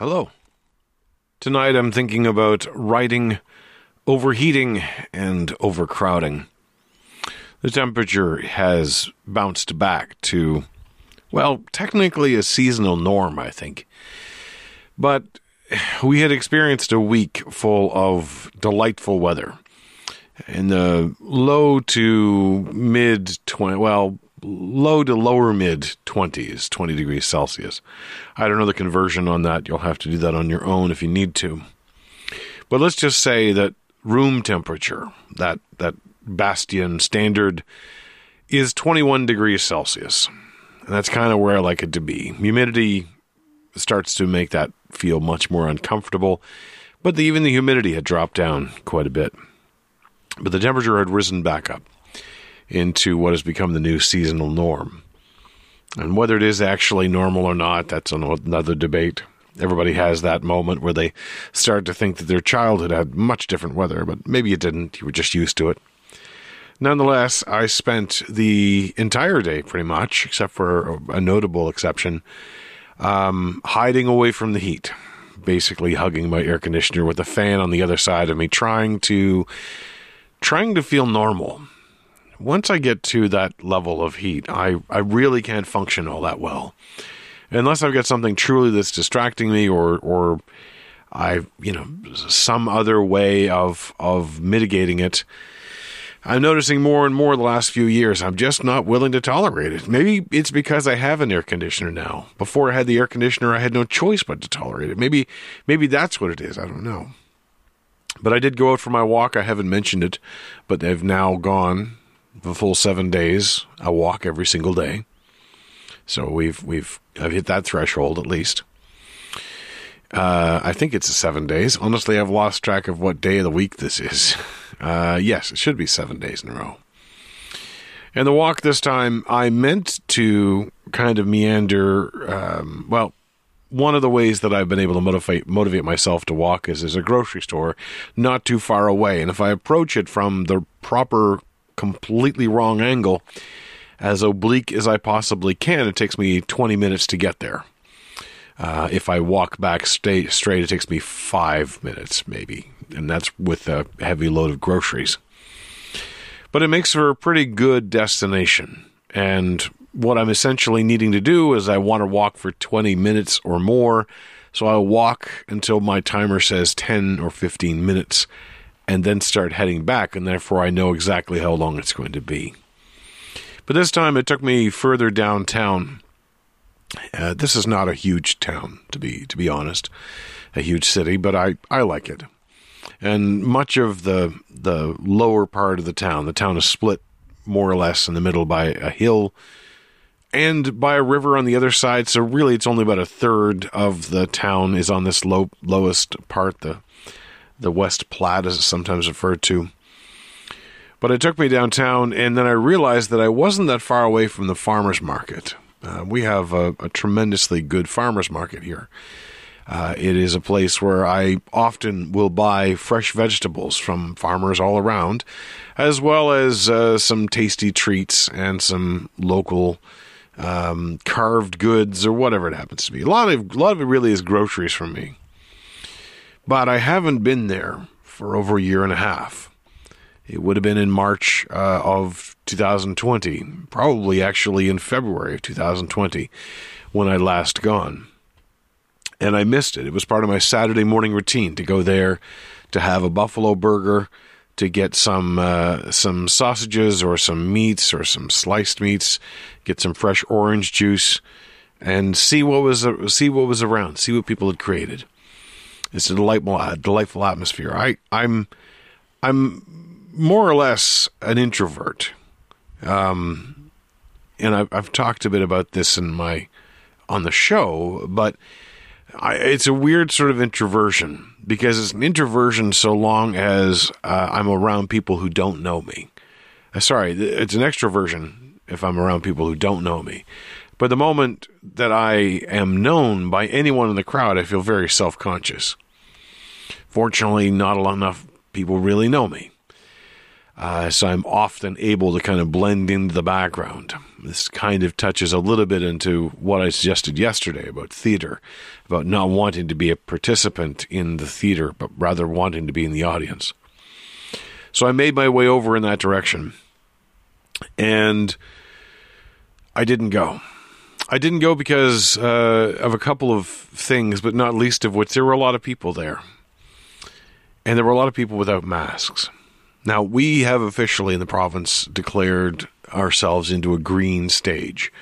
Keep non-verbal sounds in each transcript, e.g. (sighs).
Hello. Tonight I'm thinking about writing overheating and overcrowding. The temperature has bounced back to, well, technically a seasonal norm, I think. But we had experienced a week full of delightful weather in the low to mid 20, well, low to lower mid 20s, 20 degrees Celsius. I don't know the conversion on that. You'll have to do that on your own if you need to. But let's just say that room temperature, that that bastion standard is 21 degrees Celsius. And that's kind of where I like it to be. Humidity starts to make that feel much more uncomfortable, but the, even the humidity had dropped down quite a bit. But the temperature had risen back up into what has become the new seasonal norm. And whether it is actually normal or not, that's another debate. Everybody has that moment where they start to think that their childhood had much different weather, but maybe it didn't. You were just used to it. Nonetheless, I spent the entire day pretty much, except for a notable exception, um, hiding away from the heat, basically hugging my air conditioner with a fan on the other side of me, trying to trying to feel normal once I get to that level of heat, I, I really can't function all that well. Unless I've got something truly that's distracting me or or I you know some other way of of mitigating it. I'm noticing more and more the last few years. I'm just not willing to tolerate it. Maybe it's because I have an air conditioner now. Before I had the air conditioner, I had no choice but to tolerate it. Maybe maybe that's what it is. I don't know. But I did go out for my walk. I haven't mentioned it, but they've now gone the full seven days. I walk every single day, so we've we've I've hit that threshold at least. Uh, I think it's seven days. Honestly, I've lost track of what day of the week this is. (laughs) Uh, yes, it should be seven days in a row. And the walk this time, I meant to kind of meander. Um, well, one of the ways that I've been able to motivate motivate myself to walk is there's a grocery store not too far away, and if I approach it from the proper completely wrong angle, as oblique as I possibly can. It takes me 20 minutes to get there. Uh, if I walk back straight, straight, it takes me five minutes, maybe, and that's with a heavy load of groceries. But it makes for a pretty good destination. And what I'm essentially needing to do is I want to walk for 20 minutes or more. So I'll walk until my timer says 10 or 15 minutes and then start heading back, and therefore I know exactly how long it's going to be. But this time it took me further downtown. Uh, this is not a huge town, to be to be honest, a huge city, but I, I like it. And much of the the lower part of the town, the town is split more or less in the middle by a hill and by a river on the other side. So really, it's only about a third of the town is on this low lowest part, the the West Platte, as it's sometimes referred to. But it took me downtown, and then I realized that I wasn't that far away from the farmer's market. Uh, we have a, a, tremendously good farmer's market here. Uh, it is a place where I often will buy fresh vegetables from farmers all around, as well as uh, some tasty treats and some local um, carved goods or whatever it happens to be. A lot of a lot of it really is groceries for me. But I haven't been there for over a year and a half. It would have been in March uh, of 2020, probably actually in February of 2020 when I last gone. And I missed it. It was part of my Saturday morning routine to go there to have a buffalo burger, to get some uh, some sausages or some meats or some sliced meats, get some fresh orange juice, and see what was see what was around, see what people had created. It's a delightful, uh, delightful atmosphere. I, I'm, I'm more or less an introvert, um, and I've, I've talked a bit about this in my on the show, but I, it's a weird sort of introversion because it's an introversion so long as uh, I'm around people who don't know me. Uh, sorry, it's an extroversion if I'm around people who don't know me. But the moment that I am known by anyone in the crowd, I feel very self conscious. Fortunately, not enough people really know me. Uh, so I'm often able to kind of blend into the background. This kind of touches a little bit into what I suggested yesterday about theater, about not wanting to be a participant in the theater, but rather wanting to be in the audience. So I made my way over in that direction. And I didn't go. I didn't go because uh, of a couple of things, but not least of which there were a lot of people there. And there were a lot of people without masks. Now, we have officially in the province declared ourselves into a green stage.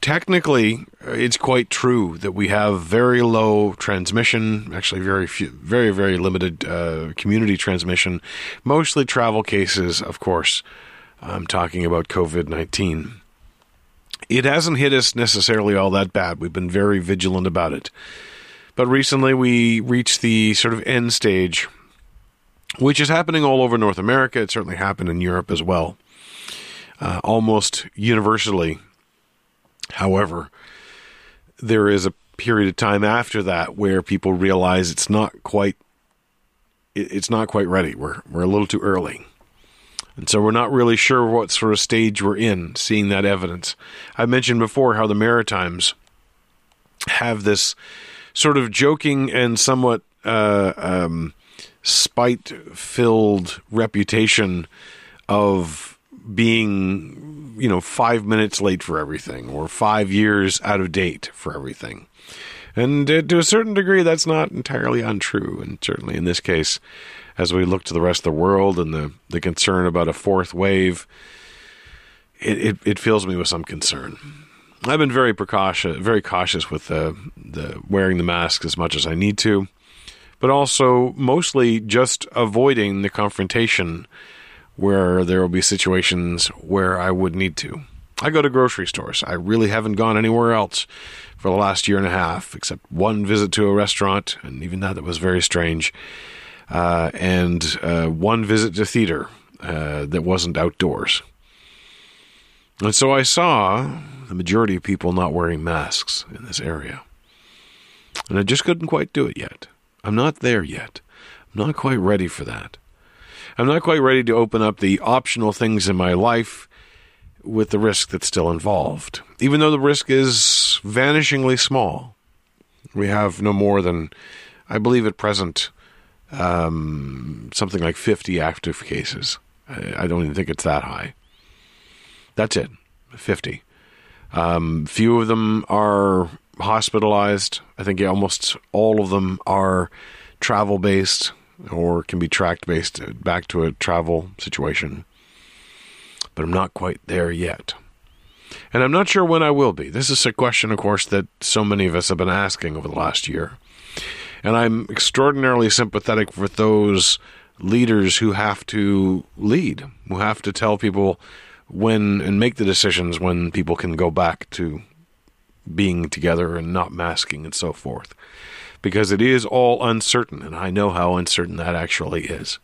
Technically, it's quite true that we have very low transmission, actually very few, very very limited uh, community transmission, mostly travel cases, of course. I'm talking about COVID 19. It hasn't hit us necessarily all that bad. We've been very vigilant about it. But recently we reached the sort of end stage which is happening all over North America. It certainly happened in Europe as well, uh, almost universally. However, there is a period of time after that where people realize it's not quite it's not quite ready. We're we're a little too early. And so we're not really sure what sort of stage we're in seeing that evidence. I mentioned before how the Maritimes have this sort of joking and somewhat uh, um, spite filled reputation of being, you know, five minutes late for everything or five years out of date for everything. And uh, to a certain degree, that's not entirely untrue. And certainly in this case, as we look to the rest of the world and the, the concern about a fourth wave, it, it, it fills me with some concern. I've been very precautious, very cautious with the, the wearing the mask as much as I need to but also mostly just avoiding the confrontation where there will be situations where I would need to. I go to grocery stores. I really haven't gone anywhere else for the last year and a half, except one visit to a restaurant, and even that, that was very strange, uh, and uh, one visit to theater uh, that wasn't outdoors. And so I saw the majority of people not wearing masks in this area. And I just couldn't quite do it yet. I'm not there yet. I'm not quite ready for that. I'm not quite ready to open up the optional things in my life with the risk that's still involved. Even though the risk is vanishingly small, we have no more than, I believe at present, um, something like 50 active cases. I, don't even think it's that high. That's it, 50. Um, few of them are hospitalized. I think almost all of them are travel based or can be tracked based back to a travel situation. But I'm not quite there yet. And I'm not sure when I will be. This is a question, of course, that so many of us have been asking over the last year. And I'm extraordinarily sympathetic with those leaders who have to lead, who have to tell people when and make the decisions when people can go back to being together and not masking and so forth. Because it is all uncertain, and I know how uncertain that actually is.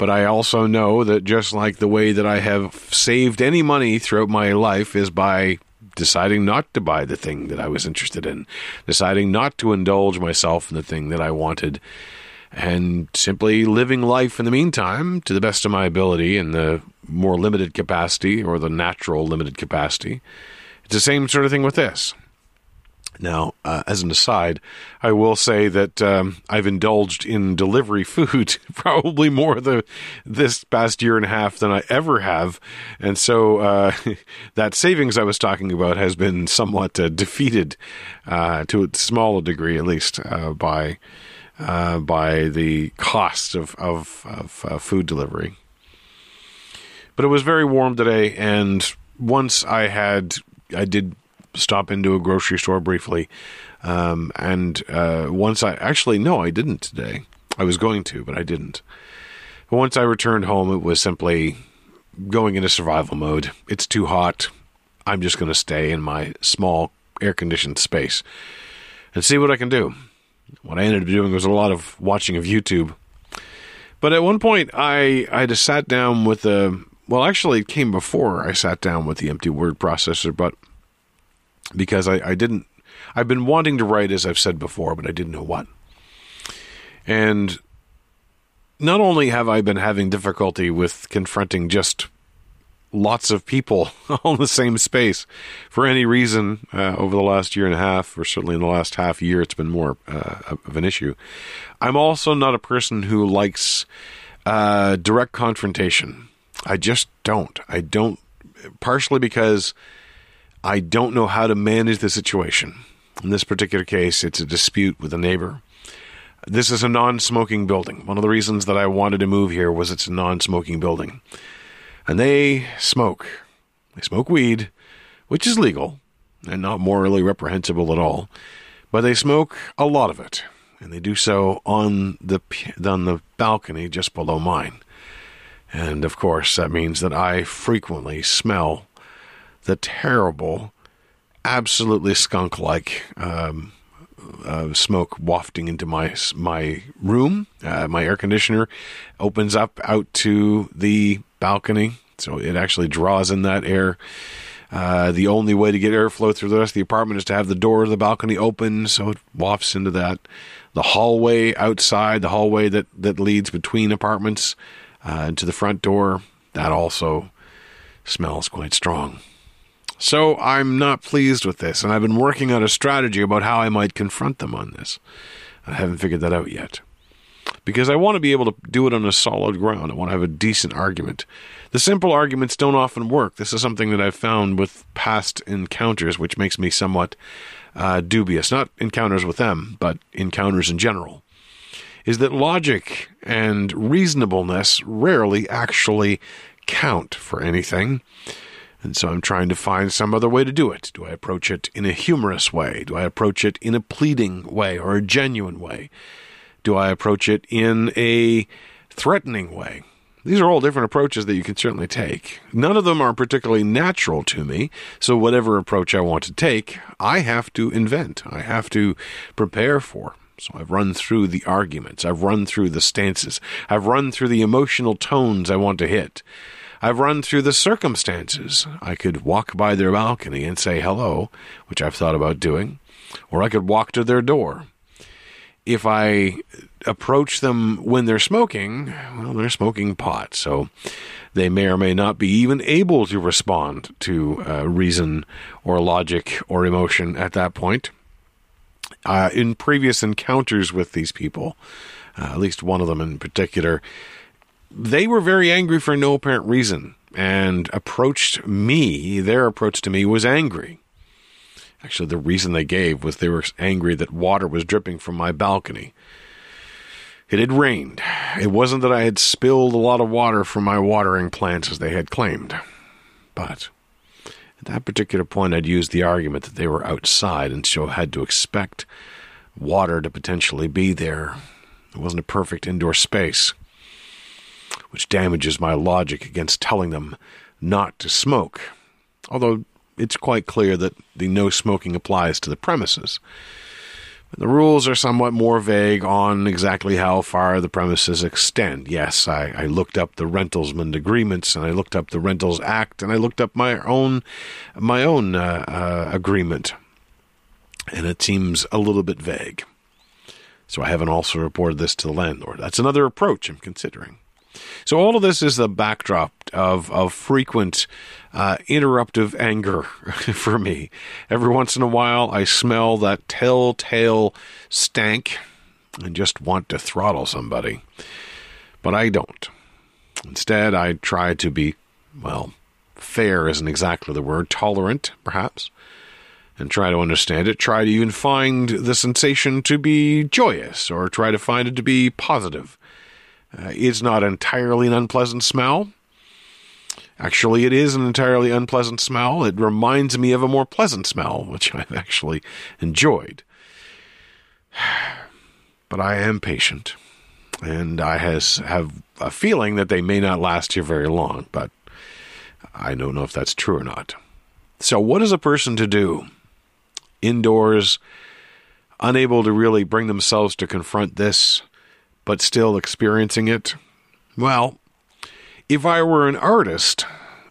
But I also know that just like the way that I have saved any money throughout my life is by deciding not to buy the thing that I was interested in, deciding not to indulge myself in the thing that I wanted, and simply living life in the meantime to the best of my ability in the more limited capacity or the natural limited capacity it's the same sort of thing with this. Now, uh, as an aside, I will say that um, I've indulged in delivery food (laughs) probably more the this past year and a half than I ever have, and so uh, (laughs) that savings I was talking about has been somewhat uh, defeated uh, to a small degree, at least, uh, by uh, by the cost of of, of food delivery. But it was very warm today, and once I had I did stop into a grocery store briefly, um, and uh, once I actually no, I didn't today. I was going to, but I didn't. Once I returned home, it was simply going into survival mode. It's too hot. I'm just going to stay in my small air conditioned space and see what I can do. What I ended up doing was a lot of watching of YouTube. But at one point, I I just sat down with the well, actually, it came before I sat down with the empty word processor, but because I, I didn't, I've been wanting to write, as I've said before, but I didn't know what. And not only have I been having difficulty with confronting just lots of people (laughs) all in the same space for any reason uh, over the last year and a half, or certainly in the last half year, it's been more uh, of an issue. I'm also not a person who likes uh, direct confrontation. I just don't. I don't, partially because I don't know how to manage the situation. In this particular case, it's a dispute with a neighbor. This is a non smoking building. One of the reasons that I wanted to move here was it's a non smoking building. And they smoke. They smoke weed, which is legal and not morally reprehensible at all. But they smoke a lot of it. And they do so on the, on the balcony just below mine. And of course, that means that I frequently smell the terrible, absolutely skunk like um, uh, smoke wafting into my my room. Uh, my air conditioner opens up out to the balcony, so it actually draws in that air. Uh, the only way to get airflow through the rest of the apartment is to have the door of the balcony open, so it wafts into that. The hallway outside, the hallway that, that leads between apartments uh, to the front door, that also smells quite strong. So I'm not pleased with this, and I've been working out a strategy about how I might confront them on this. I haven't figured that out yet. Because I want to be able to do it on a solid ground. I want to have a decent argument. The simple arguments don't often work. This is something that I've found with past encounters, which makes me somewhat uh, dubious. Not encounters with them, but encounters in general. Is that logic and reasonableness rarely actually count for anything. And so I'm trying to find some other way to do it. Do I approach it in a humorous way? Do I approach it in a pleading way or a genuine way? Do I approach it in a threatening way? These are all different approaches that you can certainly take. None of them are particularly natural to me, so whatever approach I want to take, I have to invent. I have to prepare for. So I've run through the arguments, I've run through the stances, I've run through the emotional tones I want to hit. I've run through the circumstances. I could walk by their balcony and say hello, which I've thought about doing, or I could walk to their door. If I approach them when they're smoking, well, they're smoking pot, so they may or may not be even able to respond to uh, reason or logic or emotion at that point. Uh, in previous encounters with these people, uh, at least one of them in particular, they were very angry for no apparent reason and approached me. Their approach to me was angry. Actually, the reason they gave was they were angry that water was dripping from my balcony. It had rained. It wasn't that I had spilled a lot of water from my watering plants as they had claimed. But at that particular point, I'd used the argument that they were outside and so had to expect water to potentially be there. It wasn't a perfect indoor space which damages my logic against telling them not to smoke. Although it's quite clear that the no smoking applies to the premises. The rules are somewhat more vague on exactly how far the premises extend. Yes, I, I, looked up the rentalsman agreements, and I looked up the Rentals Act, and I looked up my own my own uh, uh, agreement, and it seems a little bit vague. So I haven't also reported this to the landlord. That's another approach I'm considering. So all of this is the backdrop of of frequent uh, interruptive anger (laughs) for me. Every once in a while, I smell that telltale stank and just want to throttle somebody, but I don't. Instead, I try to be well. Fair isn't exactly the word. Tolerant, perhaps and try to understand it. Try to even find the sensation to be joyous or try to find it to be positive. Uh, it's not entirely an unpleasant smell. Actually, it is an entirely unpleasant smell. It reminds me of a more pleasant smell, which (laughs) I've actually enjoyed. (sighs) But I am patient, and I has have a feeling that they may not last here very long. But I don't know if that's true or not. So, what is a person to do indoors, unable to really bring themselves to confront this? But still experiencing it? Well, if I were an artist,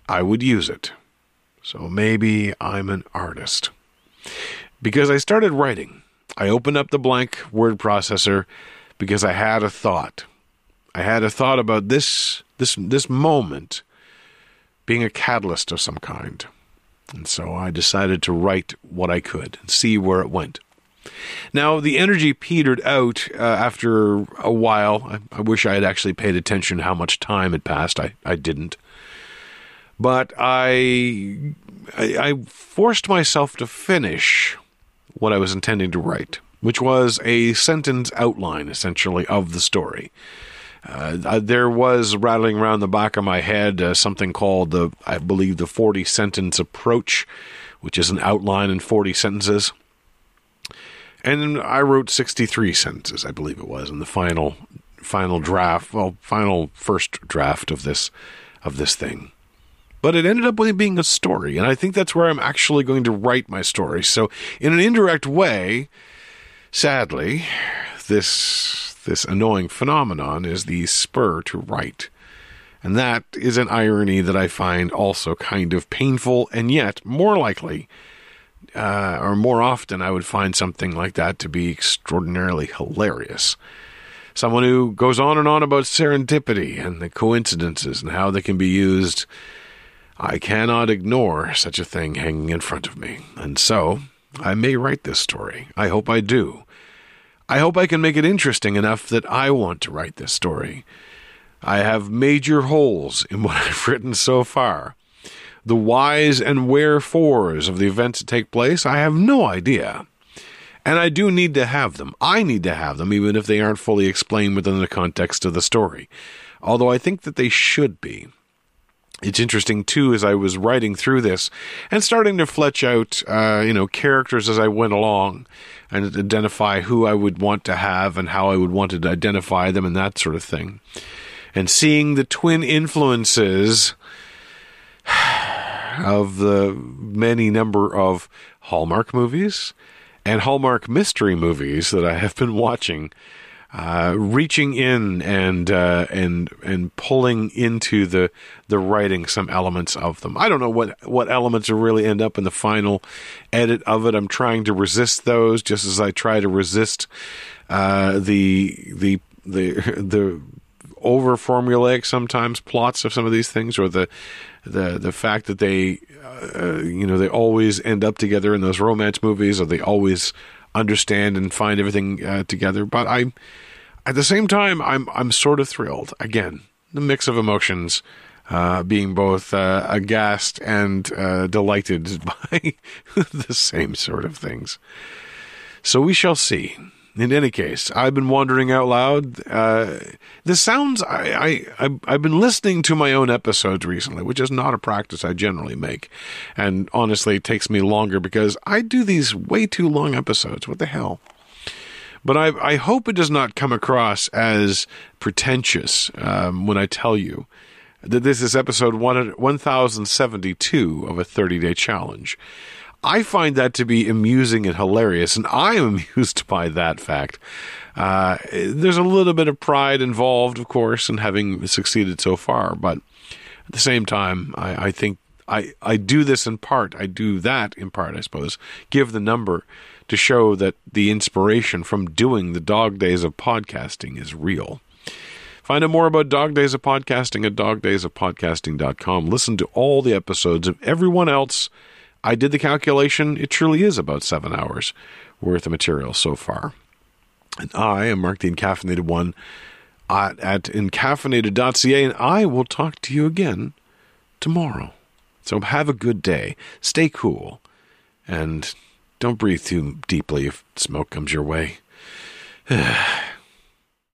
I would use it. So maybe I'm an artist. Because I started writing. I opened up the blank word processor because I had a thought. I had a thought about this this this moment being a catalyst of some kind. And so I decided to write what I could and see where it went. Now, the energy petered out uh, after a while. I, I, wish I had actually paid attention to how much time had passed. I, I didn't. But I, I, I forced myself to finish what I was intending to write, which was a sentence outline, essentially, of the story. Uh, there was rattling around the back of my head uh, something called the, I believe, the 40 sentence approach, which is an outline in 40 sentences. And I wrote 63 sentences, I believe it was, in the final final draft, well, final first draft of this of this thing. But it ended up being a story, and I think that's where I'm actually going to write my story. So, in an indirect way, sadly, this this annoying phenomenon is the spur to write. And that is an irony that I find also kind of painful and yet more likely uh, or more often, I would find something like that to be extraordinarily hilarious. Someone who goes on and on about serendipity and the coincidences and how they can be used. I cannot ignore such a thing hanging in front of me. And so, I may write this story. I hope I do. I hope I can make it interesting enough that I want to write this story. I have major holes in what (laughs) I've written so far. The whys and wherefores of the events that take place, I have no idea. And I do need to have them. I need to have them, even if they aren't fully explained within the context of the story. Although I think that they should be. It's interesting too, as I was writing through this and starting to fletch out, uh, you know, characters as I went along and identify who I would want to have and how I would want to identify them and that sort of thing. And seeing the twin influences of the many number of Hallmark movies and Hallmark mystery movies that I have been watching, uh, reaching in and uh, and and pulling into the the writing some elements of them. I don't know what what elements will really end up in the final edit of it. I'm trying to resist those, just as I try to resist uh, the the the (laughs) the over formulaic sometimes plots of some of these things, or the the the fact that they uh, you know they always end up together in those romance movies, or they always understand and find everything uh, together. But I, at the same time, I'm I'm sort of thrilled. Again, the mix of emotions. Uh, being both uh, aghast and uh, delighted (laughs) by the same sort of things. So we shall see in any case, I've been wondering out loud. Uh, the sounds I, I I've been listening to my own episodes recently, which is not a practice I generally make, and honestly, it takes me longer because I do these way too long episodes. What the hell? But I I hope it does not come across as pretentious um, when I tell you that this is episode one one thousand seventy two of a thirty day challenge. I find that to be amusing and hilarious, and I am (laughs) amused by that fact. Uh, there's a little bit of pride involved, of course, in having succeeded so far, but at the same time, I, I think I, I do this in part. I do that in part, I suppose. Give the number to show that the inspiration from doing the dog days of podcasting is real. Find out more about Dog Days of Podcasting at dogdaysofpodcasting.com. Listen to all the episodes of everyone else I did the calculation. It truly is about seven hours worth of material so far. And I am Mark the Encaffeinated One at, at encaffeinated.ca, and I will talk to you again tomorrow. So have a good day. Stay cool. And don't breathe too deeply if smoke comes your way. (sighs)